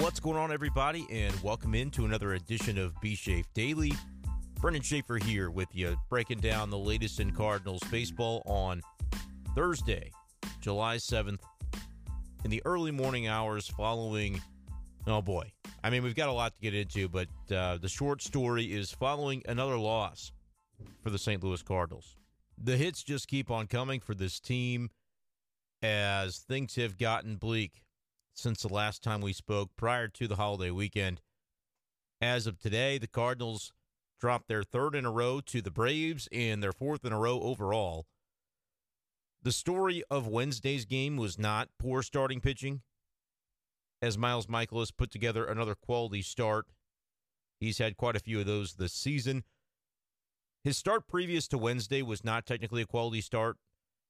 What's going on, everybody, and welcome into another edition of B Shafe Daily. Brendan Schaefer here with you, breaking down the latest in Cardinals baseball on Thursday, July 7th, in the early morning hours following. Oh boy. I mean, we've got a lot to get into, but uh, the short story is following another loss for the St. Louis Cardinals. The hits just keep on coming for this team as things have gotten bleak since the last time we spoke prior to the holiday weekend. As of today, the Cardinals dropped their third in a row to the Braves and their fourth in a row overall. The story of Wednesday's game was not poor starting pitching, as Miles Mikolas put together another quality start. He's had quite a few of those this season. His start previous to Wednesday was not technically a quality start.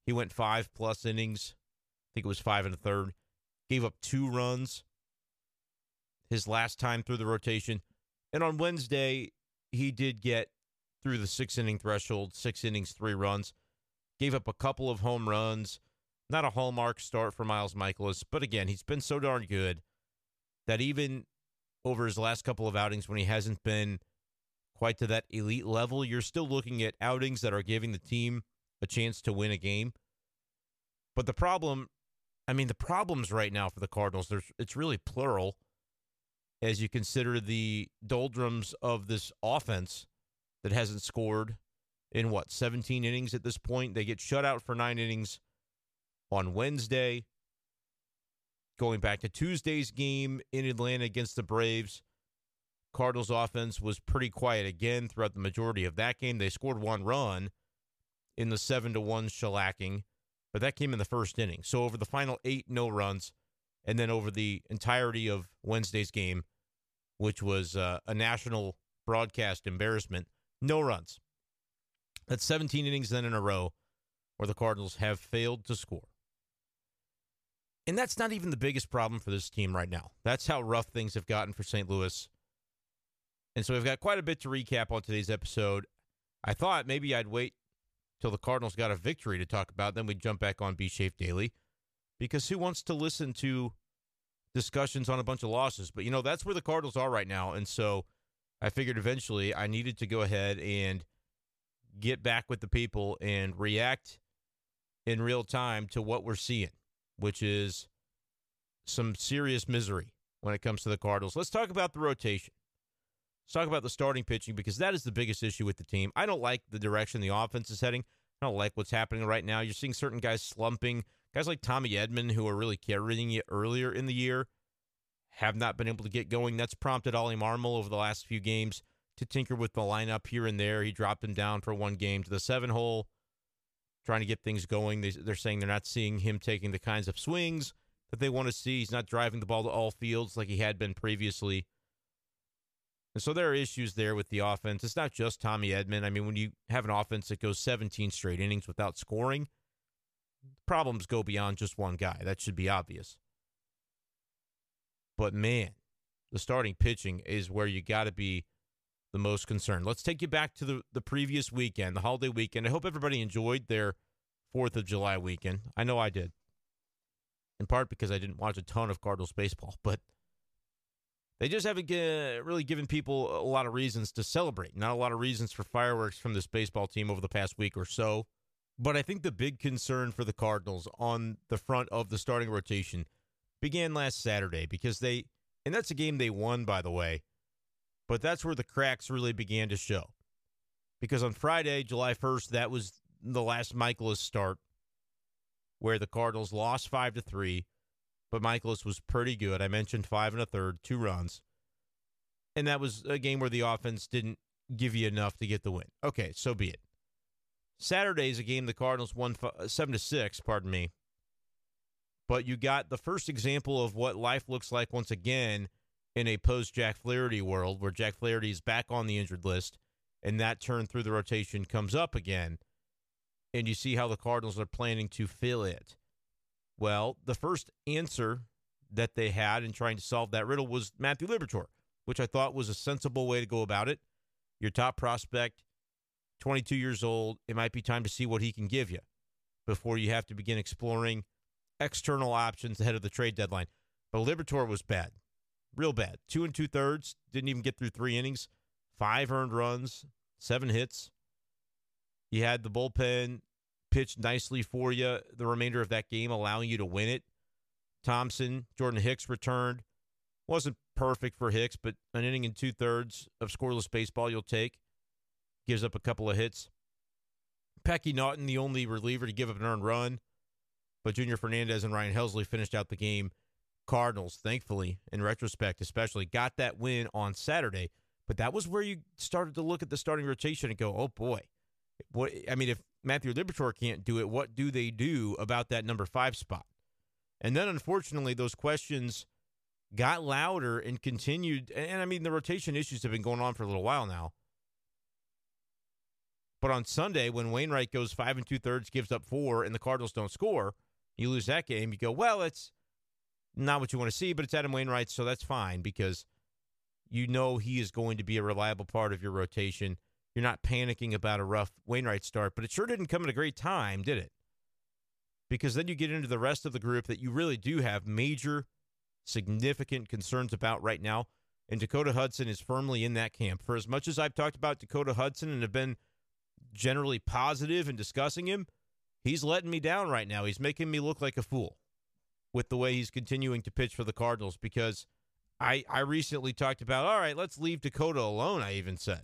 He went five plus innings. I think it was five and a third gave up two runs his last time through the rotation. And on Wednesday, he did get through the six inning threshold, six innings, three runs, gave up a couple of home runs. Not a hallmark start for Miles Mikolas, but again, he's been so darn good that even over his last couple of outings when he hasn't been quite to that elite level, you're still looking at outings that are giving the team a chance to win a game. But the problem I mean, the problems right now for the Cardinals, there's it's really plural as you consider the doldrums of this offense that hasn't scored in what 17 innings at this point. They get shut out for nine innings on Wednesday. Going back to Tuesday's game in Atlanta against the Braves, Cardinals offense was pretty quiet again throughout the majority of that game. They scored one run in the seven to one shellacking but that came in the first inning. So over the final eight no runs, and then over the entirety of Wednesday's game, which was uh, a national broadcast embarrassment, no runs. That's 17 innings then in a row where the Cardinals have failed to score. And that's not even the biggest problem for this team right now. That's how rough things have gotten for St. Louis. And so we've got quite a bit to recap on today's episode. I thought maybe I'd wait till the Cardinals got a victory to talk about. Then we jump back on B Shafe Daily because who wants to listen to discussions on a bunch of losses? But you know that's where the Cardinals are right now, and so I figured eventually I needed to go ahead and get back with the people and react in real time to what we're seeing, which is some serious misery when it comes to the Cardinals. Let's talk about the rotation. Let's talk about the starting pitching because that is the biggest issue with the team. I don't like the direction the offense is heading. I don't like what's happening right now. You're seeing certain guys slumping. Guys like Tommy Edman, who are really carrying you earlier in the year, have not been able to get going. That's prompted Ollie Marmol over the last few games to tinker with the lineup here and there. He dropped him down for one game to the seven hole, trying to get things going. They're saying they're not seeing him taking the kinds of swings that they want to see. He's not driving the ball to all fields like he had been previously. And so there are issues there with the offense. It's not just Tommy Edman. I mean, when you have an offense that goes 17 straight innings without scoring, problems go beyond just one guy. That should be obvious. But man, the starting pitching is where you got to be the most concerned. Let's take you back to the, the previous weekend, the holiday weekend. I hope everybody enjoyed their 4th of July weekend. I know I did. In part because I didn't watch a ton of Cardinals baseball, but – they just haven't really given people a lot of reasons to celebrate. Not a lot of reasons for fireworks from this baseball team over the past week or so. But I think the big concern for the Cardinals on the front of the starting rotation began last Saturday because they, and that's a game they won, by the way, but that's where the cracks really began to show. Because on Friday, July 1st, that was the last Mikolas start where the Cardinals lost 5 to 3 but Mikolas was pretty good. I mentioned five and a third, two runs. And that was a game where the offense didn't give you enough to get the win. Okay, so be it. Saturday is a game the Cardinals won uh, 7 to 6, pardon me. But you got the first example of what life looks like once again in a post Jack Flaherty world where Jack Flaherty is back on the injured list and that turn through the rotation comes up again. And you see how the Cardinals are planning to fill it. Well, the first answer that they had in trying to solve that riddle was Matthew Liberatore, which I thought was a sensible way to go about it. Your top prospect, 22 years old, it might be time to see what he can give you before you have to begin exploring external options ahead of the trade deadline. But Liberatore was bad. real bad. Two and two thirds, didn't even get through three innings, five earned runs, seven hits. He had the bullpen pitch nicely for you the remainder of that game, allowing you to win it. Thompson, Jordan Hicks returned. Wasn't perfect for Hicks, but an inning and two thirds of scoreless baseball you'll take. Gives up a couple of hits. Packy Naughton, the only reliever to give up an earned run, but Junior Fernandez and Ryan Helsley finished out the game. Cardinals, thankfully, in retrospect, especially, got that win on Saturday. But that was where you started to look at the starting rotation and go, oh boy. What I mean, if Matthew Liberatore can't do it, what do they do about that number five spot? And then unfortunately, those questions got louder and continued. And I mean, the rotation issues have been going on for a little while now. But on Sunday, when Wainwright goes five and two thirds, gives up four, and the Cardinals don't score, you lose that game. You go, well, it's not what you want to see, but it's Adam Wainwright, so that's fine because you know he is going to be a reliable part of your rotation. You're not panicking about a rough Wainwright start, but it sure didn't come at a great time, did it? Because then you get into the rest of the group that you really do have major, significant concerns about right now. And Dakota Hudson is firmly in that camp. For as much as I've talked about Dakota Hudson and have been generally positive in discussing him, he's letting me down right now. He's making me look like a fool with the way he's continuing to pitch for the Cardinals because I I recently talked about all right, let's leave Dakota alone, I even said.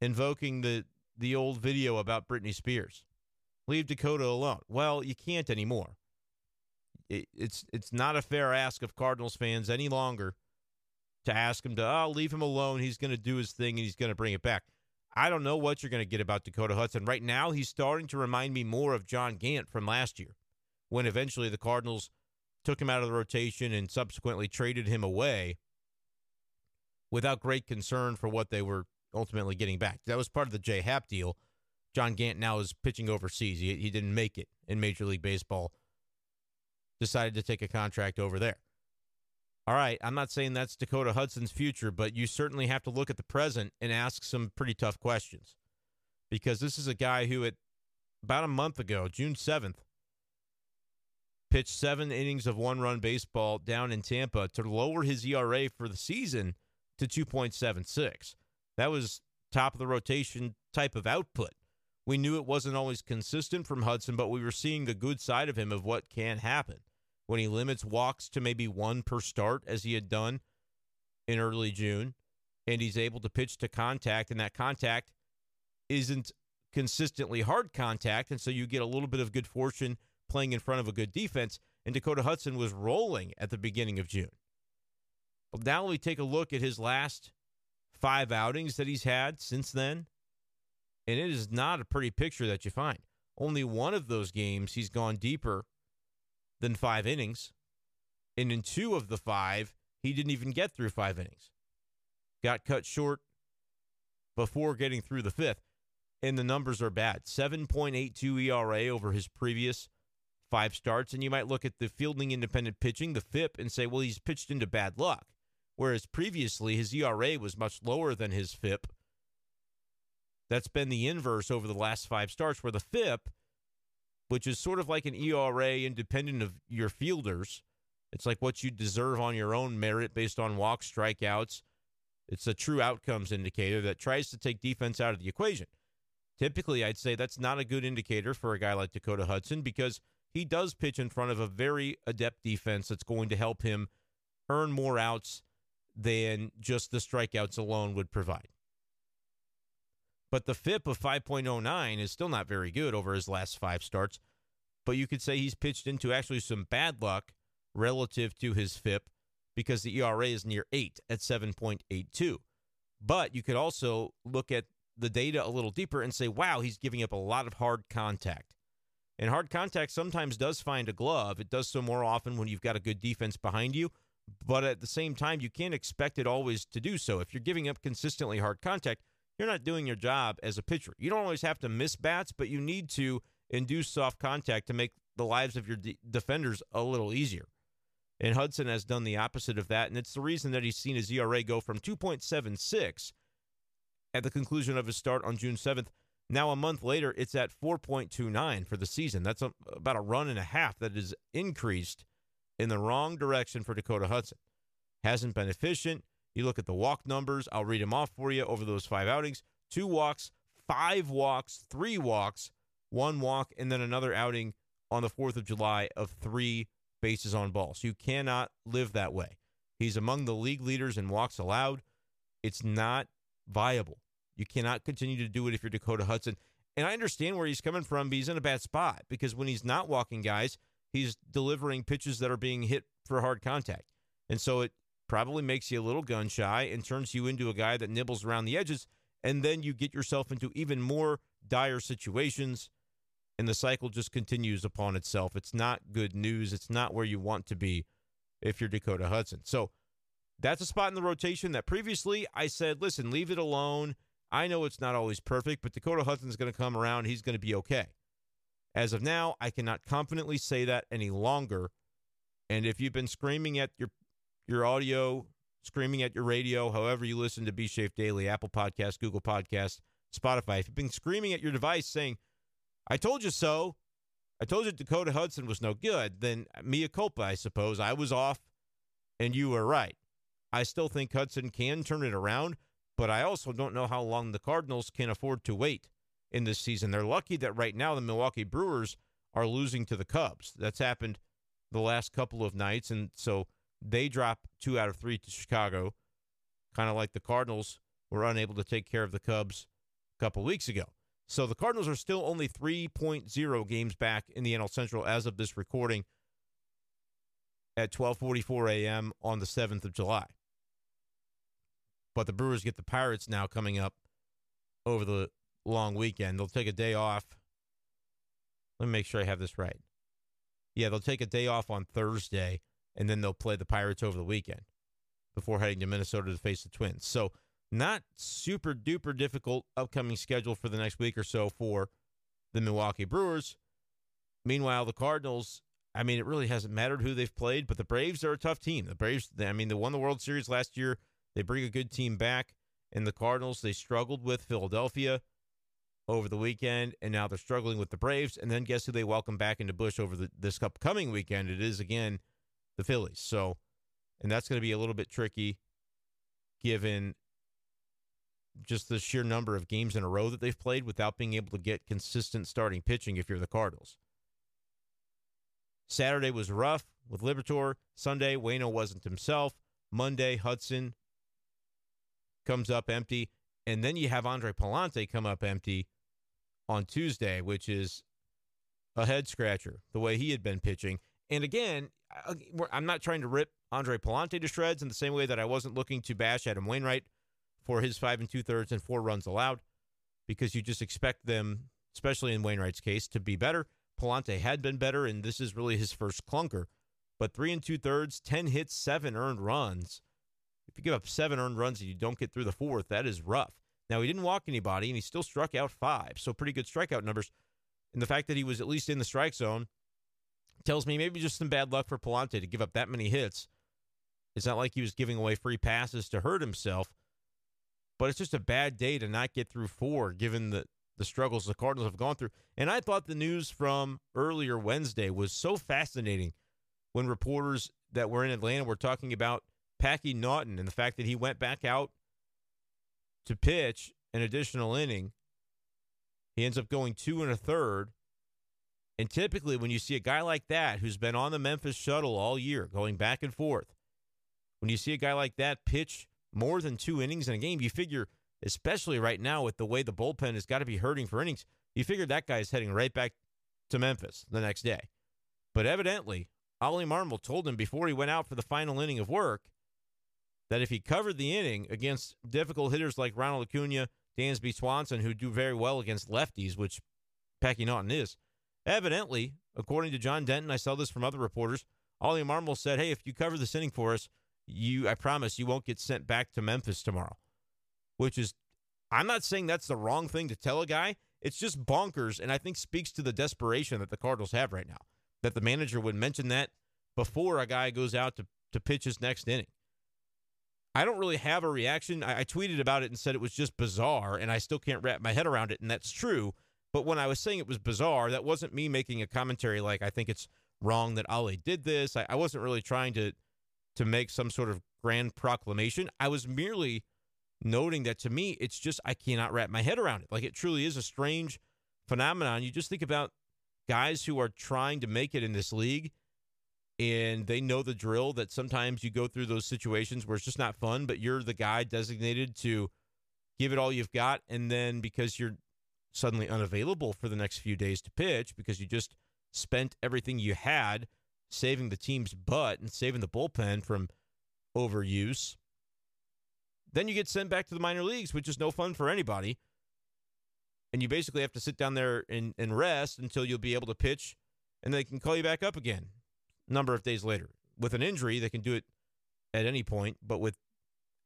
Invoking the the old video about Britney Spears. Leave Dakota alone. Well, you can't anymore. It, it's it's not a fair ask of Cardinals fans any longer to ask him to oh leave him alone. He's going to do his thing and he's going to bring it back. I don't know what you're going to get about Dakota Hudson. Right now, he's starting to remind me more of John Gant from last year, when eventually the Cardinals took him out of the rotation and subsequently traded him away without great concern for what they were ultimately getting back. That was part of the J Happ deal. John Gant now is pitching overseas. He, he didn't make it in Major League Baseball. Decided to take a contract over there. All right, I'm not saying that's Dakota Hudson's future, but you certainly have to look at the present and ask some pretty tough questions. Because this is a guy who, at about a month ago, June 7th, pitched seven innings of one run baseball down in Tampa to lower his ERA for the season to 2.76. That was top of the rotation type of output. We knew it wasn't always consistent from Hudson, but we were seeing the good side of him of what can happen when he limits walks to maybe one per start, as he had done in early June, and he's able to pitch to contact, and that contact isn't consistently hard contact, and so you get a little bit of good fortune playing in front of a good defense. And Dakota Hudson was rolling at the beginning of June. Well, now we take a look at his last five outings that he's had since then, and it is not a pretty picture that you find. Only one of those games he's gone deeper than five innings. And in two of the five, he didn't even get through five innings. Got cut short before getting through the fifth. And the numbers are bad 7.82 ERA over his previous five starts. And you might look at the fielding independent pitching, the FIP, and say, well, he's pitched into bad luck. Whereas previously, his ERA was much lower than his FIP. That's been the inverse over the last five starts, where the FIP which is sort of like an ERA independent of your fielders. It's like what you deserve on your own merit based on walks, strikeouts. It's a true outcomes indicator that tries to take defense out of the equation. Typically, I'd say that's not a good indicator for a guy like Dakota Hudson because he does pitch in front of a very adept defense that's going to help him earn more outs than just the strikeouts alone would provide. But the FIP of 5.09 is still not very good over his last five starts. But you could say he's pitched into actually some bad luck relative to his FIP because the ERA is near 8 at 7.82. But you could also look at the data a little deeper and say, wow, he's giving up a lot of hard contact. And hard contact sometimes does find a glove. It does so more often when you've got a good defense behind you. But at the same time, you can't expect it always to do so. If you're giving up consistently hard contact, you're not doing your job as a pitcher. You don't always have to miss bats, but you need to induce soft contact to make the lives of your de- defenders a little easier. And Hudson has done the opposite of that, and it's the reason that he's seen his ERA go from 2.76 at the conclusion of his start on June 7th. Now, a month later, it's at 4.29 for the season. That's a, about a run and a half that is increased in the wrong direction for Dakota Hudson. hasn't been efficient. You look at the walk numbers, I'll read them off for you over those five outings two walks, five walks, three walks, one walk, and then another outing on the 4th of July of three bases on balls. You cannot live that way. He's among the league leaders in walks allowed. It's not viable. You cannot continue to do it if you're Dakota Hudson. And I understand where he's coming from, but he's in a bad spot because when he's not walking guys, he's delivering pitches that are being hit for hard contact. And so it probably makes you a little gun shy and turns you into a guy that nibbles around the edges. And then you get yourself into even more dire situations. And the cycle just continues upon itself. It's not good news. It's not where you want to be if you're Dakota Hudson. So that's a spot in the rotation that previously I said, listen, leave it alone. I know it's not always perfect, but Dakota Hudson's going to come around. He's going to be okay. As of now, I cannot confidently say that any longer. And if you've been screaming at your your audio, screaming at your radio, however you listen to B Shafe Daily, Apple Podcast, Google Podcast, Spotify, if you've been screaming at your device saying, I told you so, I told you Dakota Hudson was no good, then mea culpa, I suppose. I was off and you were right. I still think Hudson can turn it around, but I also don't know how long the Cardinals can afford to wait in this season. They're lucky that right now the Milwaukee Brewers are losing to the Cubs. That's happened the last couple of nights. And so they drop two out of three to Chicago, kind of like the Cardinals were unable to take care of the Cubs a couple weeks ago. So the Cardinals are still only 3.0 games back in the NL Central as of this recording at 12:44 a.m. on the 7th of July. But the Brewers get the Pirates now coming up over the long weekend. They'll take a day off. Let me make sure I have this right. Yeah, they'll take a day off on Thursday, and then they'll play the Pirates over the weekend before heading to Minnesota to face the Twins. So not super duper difficult upcoming schedule for the next week or so for the Milwaukee Brewers. Meanwhile, the Cardinals, I mean, it really hasn't mattered who they've played, but the Braves are a tough team. The Braves, I mean, they won the World Series last year. They bring a good team back. And the Cardinals, they struggled with Philadelphia over the weekend, and now they're struggling with the Braves. And then guess who they welcome back into Busch over the, this upcoming weekend? It is, again, the Phillies. So, and that's going to be a little bit tricky given just the sheer number of games in a row that they've played without being able to get consistent starting pitching if you're the Cardinals. Saturday was rough with Liberatore. Sunday, Wayno wasn't himself. Monday, Hudson comes up empty. And then you have Andre Pallante come up empty on Tuesday, which is a head scratcher, the way he had been pitching. And again, I'm not trying to rip Andre Pallante to shreds in the same way that I wasn't looking to bash Adam Wainwright for his five and two thirds and four runs allowed, because you just expect them, especially in Wainwright's case, to be better. Pallante had been better, and this is really his first clunker. But three and two thirds, 10 hits, seven earned runs. If you give up seven earned runs and you don't get through the fourth, that is rough. Now, he didn't walk anybody, and he still struck out five, so pretty good strikeout numbers. And the fact that he was at least in the strike zone tells me maybe just some bad luck for Pallante to give up that many hits. It's not like he was giving away free passes to hurt himself but it's just a bad day to not get through four given the, the struggles the Cardinals have gone through. And I thought the news from earlier Wednesday was so fascinating when reporters that were in Atlanta were talking about Packy Naughton and the fact that he went back out to pitch an additional inning. He ends up going two and a third. And typically, when you see a guy like that who's been on the Memphis shuttle all year, going back and forth, when you see a guy like that pitch more than two innings in a game, you figure, especially right now with the way the bullpen has got to be hurting for innings, you figure that guy's heading right back to Memphis the next day. But evidently, Ollie Marmol told him before he went out for the final inning of work that if he covered the inning against difficult hitters like Ronald Acuna, Dansby Swanson, who do very well against lefties, which Packy Naughton is, evidently, according to John Denton, I saw this from other reporters, Ollie Marmol said, hey, if you cover this inning for us, you I promise you won't get sent back to Memphis tomorrow. Which is I'm not saying that's the wrong thing to tell a guy. It's just bonkers and I think speaks to the desperation that the Cardinals have right now. That the manager would mention that before a guy goes out to, to pitch his next inning. I don't really have a reaction. I, I tweeted about it and said it was just bizarre, and I still can't wrap my head around it, and that's true. But when I was saying it was bizarre, that wasn't me making a commentary like I think it's wrong that Ollie did this. I, I wasn't really trying to to make some sort of grand proclamation. I was merely noting that to me, it's just, I cannot wrap my head around it. Like it truly is a strange phenomenon. You just think about guys who are trying to make it in this league and they know the drill that sometimes you go through those situations where it's just not fun, but you're the guy designated to give it all you've got. And then because you're suddenly unavailable for the next few days to pitch because you just spent everything you had saving the team's butt and saving the bullpen from overuse. Then you get sent back to the minor leagues, which is no fun for anybody. And you basically have to sit down there and, and rest until you'll be able to pitch, and they can call you back up again number of days later. With an injury, they can do it at any point, but without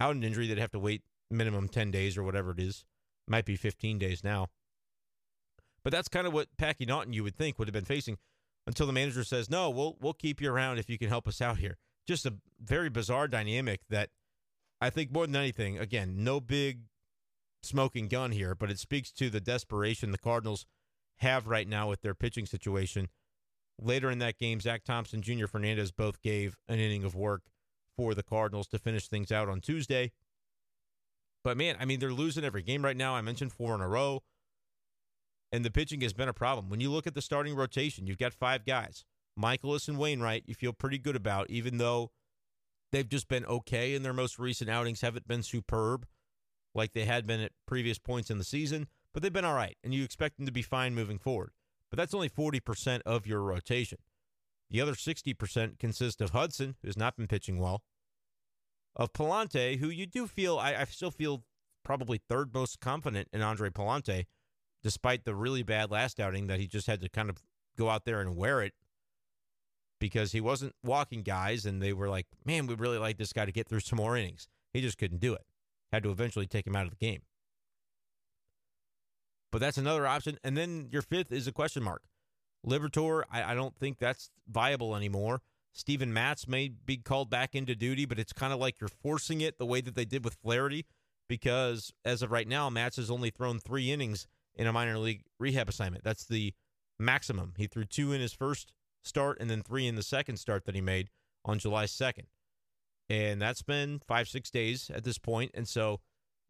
an injury, they'd have to wait minimum 10 days or whatever it is. Might be 15 days now. But that's kind of what Packy Naughton you would think would have been facing until the manager says, "No, we'll we'll keep you around if you can help us out here." Just a very bizarre dynamic that I think more than anything, again, no big smoking gun here, but it speaks to the desperation the Cardinals have right now with their pitching situation. Later in that game, Zach Thompson, Junior Fernandez both gave an inning of work for the Cardinals to finish things out on Tuesday. But man, I mean, they're losing every game right now. I mentioned four in a row and the pitching has been a problem. When you look at the starting rotation, you've got five guys. Mikolas and Wainwright, you feel pretty good about, even though they've just been okay in their most recent outings, haven't been superb like they had been at previous points in the season, but they've been all right, and you expect them to be fine moving forward. But that's only 40% of your rotation. The other 60% consists of Hudson, who's not been pitching well, of Pallante, who you do feel, I, I still feel probably third most confident in Andre Pallante despite the really bad last outing that he just had to kind of go out there and wear it because he wasn't walking guys and they were like, man, we really like this guy to get through some more innings. He just couldn't do it. Had to eventually take him out of the game. But that's another option. And then your fifth is a question mark. Liberatore, I, I don't think that's viable anymore. Steven Matz may be called back into duty, but it's kind of like you're forcing it the way that they did with Flaherty because as of right now, Matz has only thrown three innings in a minor league rehab assignment. That's the maximum. He threw two in his first start and then three in the second start that he made on July 2nd. And that's been five, six days at this point. And so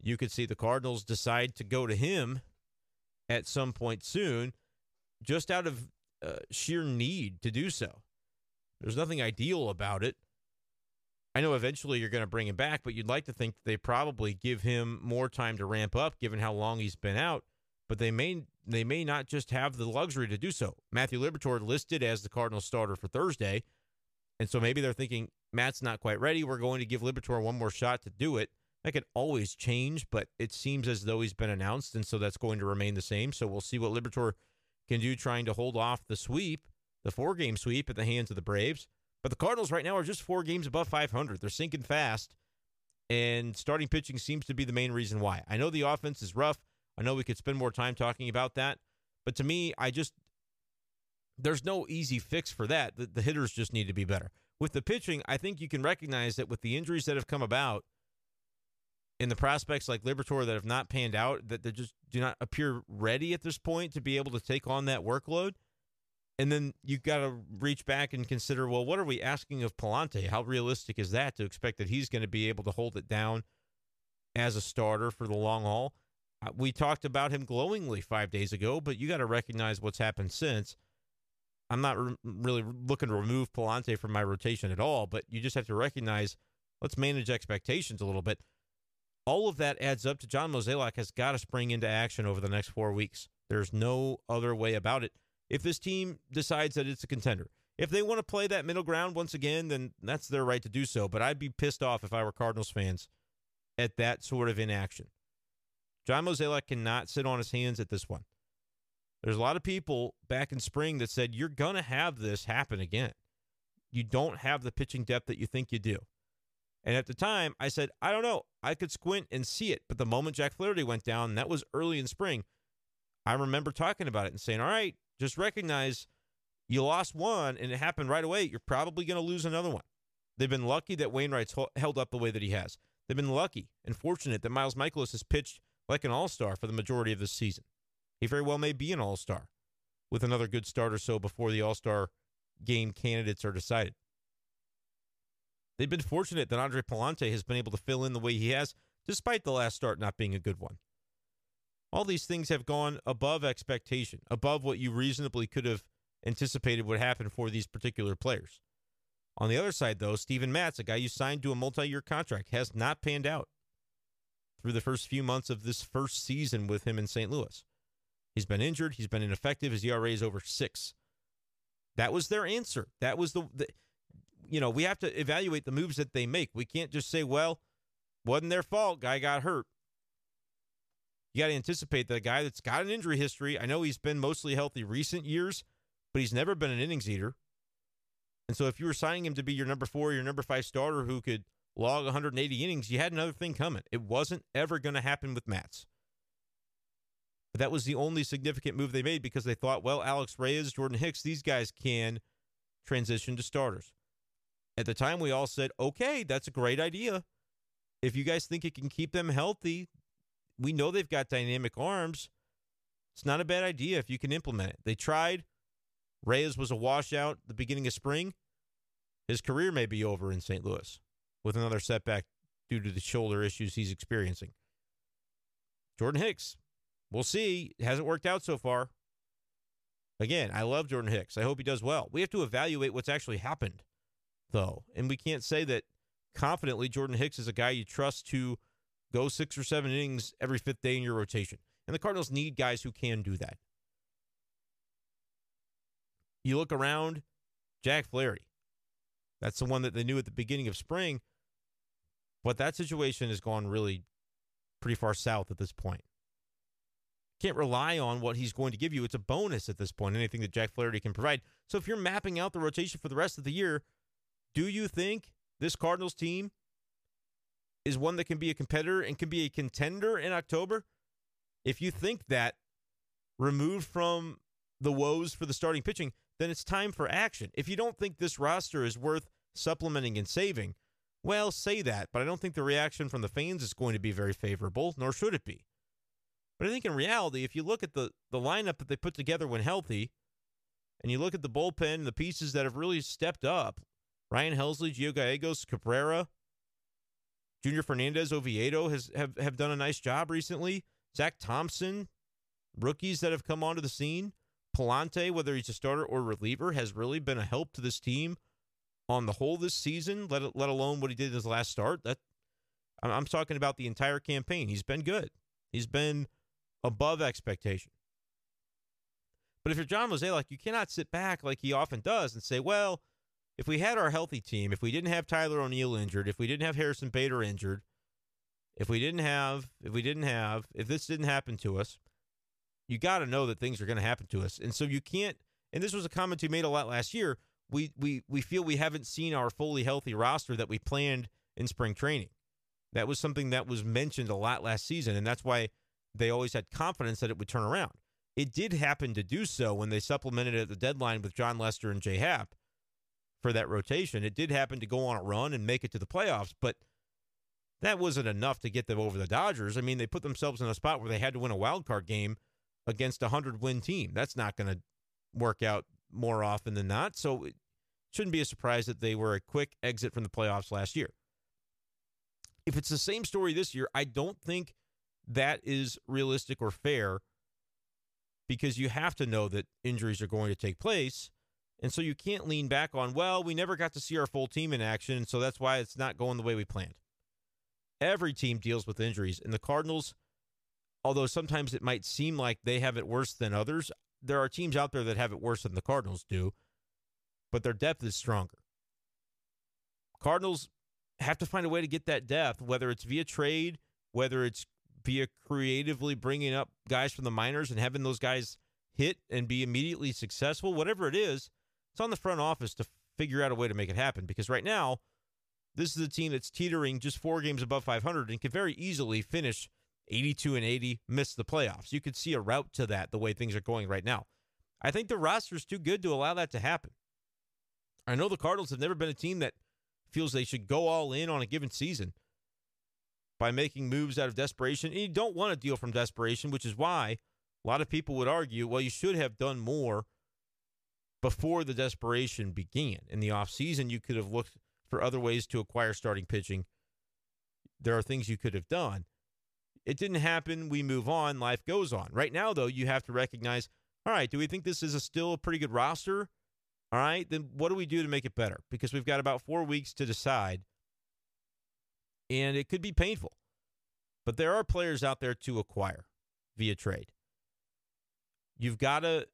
you could see the Cardinals decide to go to him at some point soon, just out of uh, sheer need to do so. There's nothing ideal about it. I know eventually you're going to bring him back, but you'd like to think they probably give him more time to ramp up given how long he's been out but they may they may not just have the luxury to do so. Matthew Liberatore listed as the Cardinals starter for Thursday, and so maybe they're thinking Matz not quite ready. We're going to give Liberatore one more shot to do it. That could always change, but it seems as though he's been announced, and so that's going to remain the same. So we'll see what Liberatore can do trying to hold off the sweep, the four game sweep at the hands of the Braves. But the Cardinals right now are just four games above 500. They're sinking fast, and starting pitching seems to be the main reason why. I know the offense is rough. I know we could spend more time talking about that, but to me, I just there's no easy fix for that. The, the hitters just need to be better. With the pitching, I think you can recognize that with the injuries that have come about and the prospects like Liberatore that have not panned out, that they just do not appear ready at this point to be able to take on that workload. And then you've got to reach back and consider, well, what are we asking of Pallante? How realistic is that to expect that he's going to be able to hold it down as a starter for the long haul? Uh, we talked about him glowingly five days ago, but you got to recognize what's happened since. I'm not re- really looking to remove Pallante from my rotation at all, but you just have to recognize let's manage expectations a little bit. All of that adds up to John Mozeliak has got to spring into action over the next four weeks. There's no other way about it. If this team decides that it's a contender, if they want to play that middle ground once again, then that's their right to do so. But I'd be pissed off if I were Cardinals fans at that sort of inaction. John Mozeliak cannot sit on his hands at this one. There's a lot of people back in spring that said you're going to have this happen again. You don't have the pitching depth that you think you do. And at the time, I said, I don't know. I could squint and see it. But the moment Jack Flaherty went down, that was early in spring, I remember talking about it and saying, all right, just recognize you lost one and it happened right away. You're probably going to lose another one. They've been lucky that Wainwright's held up the way that he has. They've been lucky and fortunate that Miles Mikolas has pitched like an all star for the majority of this season. He very well may be an all star with another good start or so before the all star game candidates are decided. They've been fortunate that Andre Pallante has been able to fill in the way he has, despite the last start not being a good one. All these things have gone above expectation, above what you reasonably could have anticipated would happen for these particular players. On the other side, though, Steven Matz, a guy you signed to a multi year contract, has not panned out through the first few months of this first season with him in St. Louis. He's been injured. He's been ineffective. His ERA is over six. That was their answer. That was the, the, you know, we have to evaluate the moves that they make. We can't just say, well, wasn't their fault. Guy got hurt. You got to anticipate that a guy that's got an injury history. I know he's been mostly healthy recent years, but he's never been an innings eater. And so if you were signing him to be your number four, your number five starter who could log 180 innings, you had another thing coming. It wasn't ever going to happen with Matz. But that was the only significant move they made because they thought, well, Alex Reyes, Jordan Hicks, these guys can transition to starters. At the time, we all said, okay, that's a great idea. If you guys think it can keep them healthy, we know they've got dynamic arms. It's not a bad idea if you can implement it. They tried. Reyes was a washout the beginning of spring. His career may be over in St. Louis with another setback due to the shoulder issues he's experiencing. Jordan Hicks, we'll see. It hasn't worked out so far. Again, I love Jordan Hicks. I hope he does well. We have to evaluate what's actually happened, though. And we can't say that confidently Jordan Hicks is a guy you trust to go six or seven innings every fifth day in your rotation. And the Cardinals need guys who can do that. You look around, Jack Flaherty. That's the one that they knew at the beginning of spring. But that situation has gone really pretty far south at this point. Can't rely on what he's going to give you. It's a bonus at this point, anything that Jack Flaherty can provide. So if you're mapping out the rotation for the rest of the year, do you think this Cardinals team is one that can be a competitor and can be a contender in October? If you think that, removed from the woes for the starting pitching, then it's time for action. If you don't think this roster is worth supplementing and saving, well, say that, but I don't think the reaction from the fans is going to be very favorable, nor should it be. But I think in reality, if you look at the, the lineup that they put together when healthy, and you look at the bullpen, the pieces that have really stepped up Ryan Helsley, Gio Gallegos, Cabrera, Junior Fernandez, Oviedo has have, have done a nice job recently. Zach Thompson, rookies that have come onto the scene. Pallante, whether he's a starter or reliever, has really been a help to this team on the whole this season. Let let alone what he did in his last start. That I'm, talking about the entire campaign. He's been good. He's been above expectation. But if you're John Mozeliak, you cannot sit back like he often does and say, "Well, if we had our healthy team, if we didn't have Tyler O'Neill injured, if we didn't have Harrison Bader injured, if we didn't have, if we didn't have, if this didn't happen to us." you got to know that things are going to happen to us. And so you can't and this was a comment you made a lot last year. We we we feel we haven't seen our fully healthy roster that we planned in spring training. That was something that was mentioned a lot last season and that's why they always had confidence that it would turn around. It did happen to do so when they supplemented at the deadline with Jon Lester and Jay Happ for that rotation. It did happen to go on a run and make it to the playoffs, but that wasn't enough to get them over the Dodgers. I mean, they put themselves in a spot where they had to win a wild card game against a 100 win team. That's not going to work out more often than not. So it shouldn't be a surprise that they were a quick exit from the playoffs last year. If it's the same story this year, I don't think that is realistic or fair because you have to know that injuries are going to take place. And so you can't lean back on, well, we never got to see our full team in action, and so that's why it's not going the way we planned. Every team deals with injuries, and the Cardinals although sometimes it might seem like they have it worse than others, there are teams out there that have it worse than the Cardinals do, but their depth is stronger. Cardinals have to find a way to get that depth, whether it's via trade, whether it's via creatively bringing up guys from the minors and having those guys hit and be immediately successful, whatever it is, it's on the front office to figure out a way to make it happen. Because right now, this is a team that's teetering just four games above 500 and can very easily finish 82 and 80, miss the playoffs. You could see a route to that the way things are going right now. I think the roster is too good to allow that to happen. I know the Cardinals have never been a team that feels they should go all in on a given season by making moves out of desperation. And you don't want to deal from desperation, which is why a lot of people would argue, well, you should have done more before the desperation began. In the offseason, you could have looked for other ways to acquire starting pitching. There are things you could have done. It didn't happen. We move on. Life goes on. Right now, though, you have to recognize all right, do we think this is a still a pretty good roster? All right, then what do we do to make it better? Because we've got about four weeks to decide, and it could be painful. But there are players out there to acquire via trade. You've got to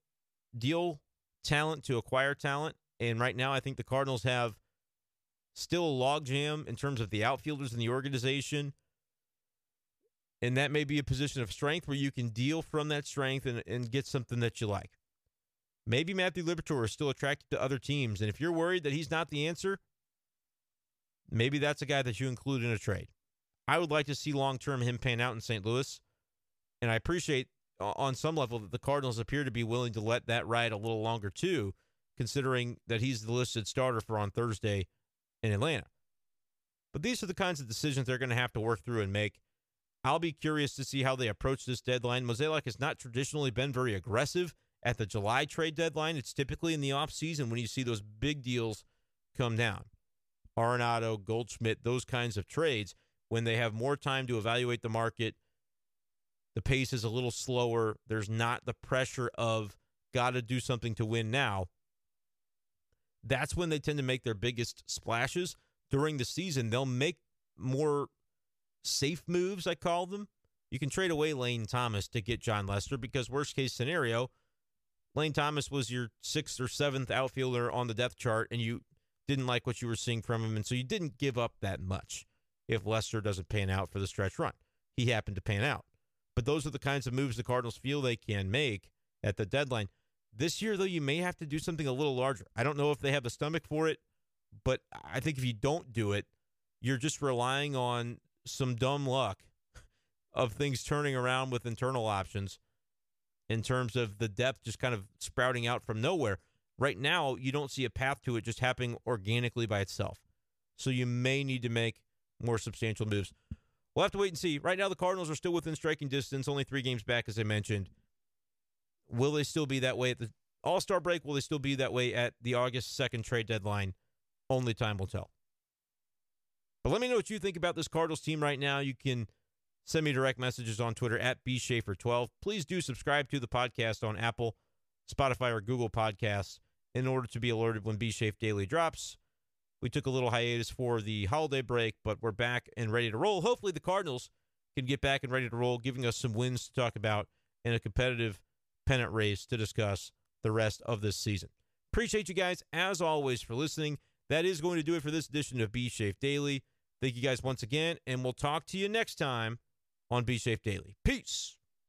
deal talent to acquire talent. And right now, I think the Cardinals have still a logjam in terms of the outfielders in the organization. And that may be a position of strength where you can deal from that strength and, and get something that you like. Maybe Matthew Liberatore is still attracted to other teams. And if you're worried that he's not the answer, maybe that's a guy that you include in a trade. I would like to see long term him pan out in St. Louis. And I appreciate on some level that the Cardinals appear to be willing to let that ride a little longer too, considering that he's the listed starter for on Thursday in Atlanta. But these are the kinds of decisions they're going to have to work through and make. I'll be curious to see how they approach this deadline. Mozeliak has not traditionally been very aggressive at the July trade deadline. It's typically in the offseason when you see those big deals come down. Arenado, Goldschmidt, those kinds of trades, when they have more time to evaluate the market – the pace is a little slower. There's not the pressure of got to do something to win now. That's when they tend to make their biggest splashes during the season. They'll make more safe moves, I call them. You can trade away Lane Thomas to get Jon Lester because, worst case scenario, Lane Thomas was your sixth or seventh outfielder on the depth chart, and you didn't like what you were seeing from him. And so you didn't give up that much if Lester doesn't pan out for the stretch run. He happened to pan out. But those are the kinds of moves the Cardinals feel they can make at the deadline. This year, though, you may have to do something a little larger. I don't know if they have the stomach for it, but I think if you don't do it, you're just relying on some dumb luck of things turning around with internal options in terms of the depth just kind of sprouting out from nowhere. Right now, you don't see a path to it just happening organically by itself. So you may need to make more substantial moves. We'll have to wait and see. Right now, the Cardinals are still within striking distance, only three games back, as I mentioned. Will they still be that way at the All Star break? Will they still be that way at the August 2nd trade deadline? Only time will tell. But let me know what you think about this Cardinals team right now. You can send me direct messages on Twitter at bschaefer12. Please do subscribe to the podcast on Apple, Spotify, or Google Podcasts in order to be alerted when B Shafe Daily drops. We took a little hiatus for the holiday break, but we're back and ready to roll. Hopefully, the Cardinals can get back and ready to roll, giving us some wins to talk about and a competitive pennant race to discuss the rest of this season. Appreciate you guys, as always, for listening. That is going to do it for this edition of B Shafe Daily. Thank you guys once again, and we'll talk to you next time on B Shafe Daily. Peace.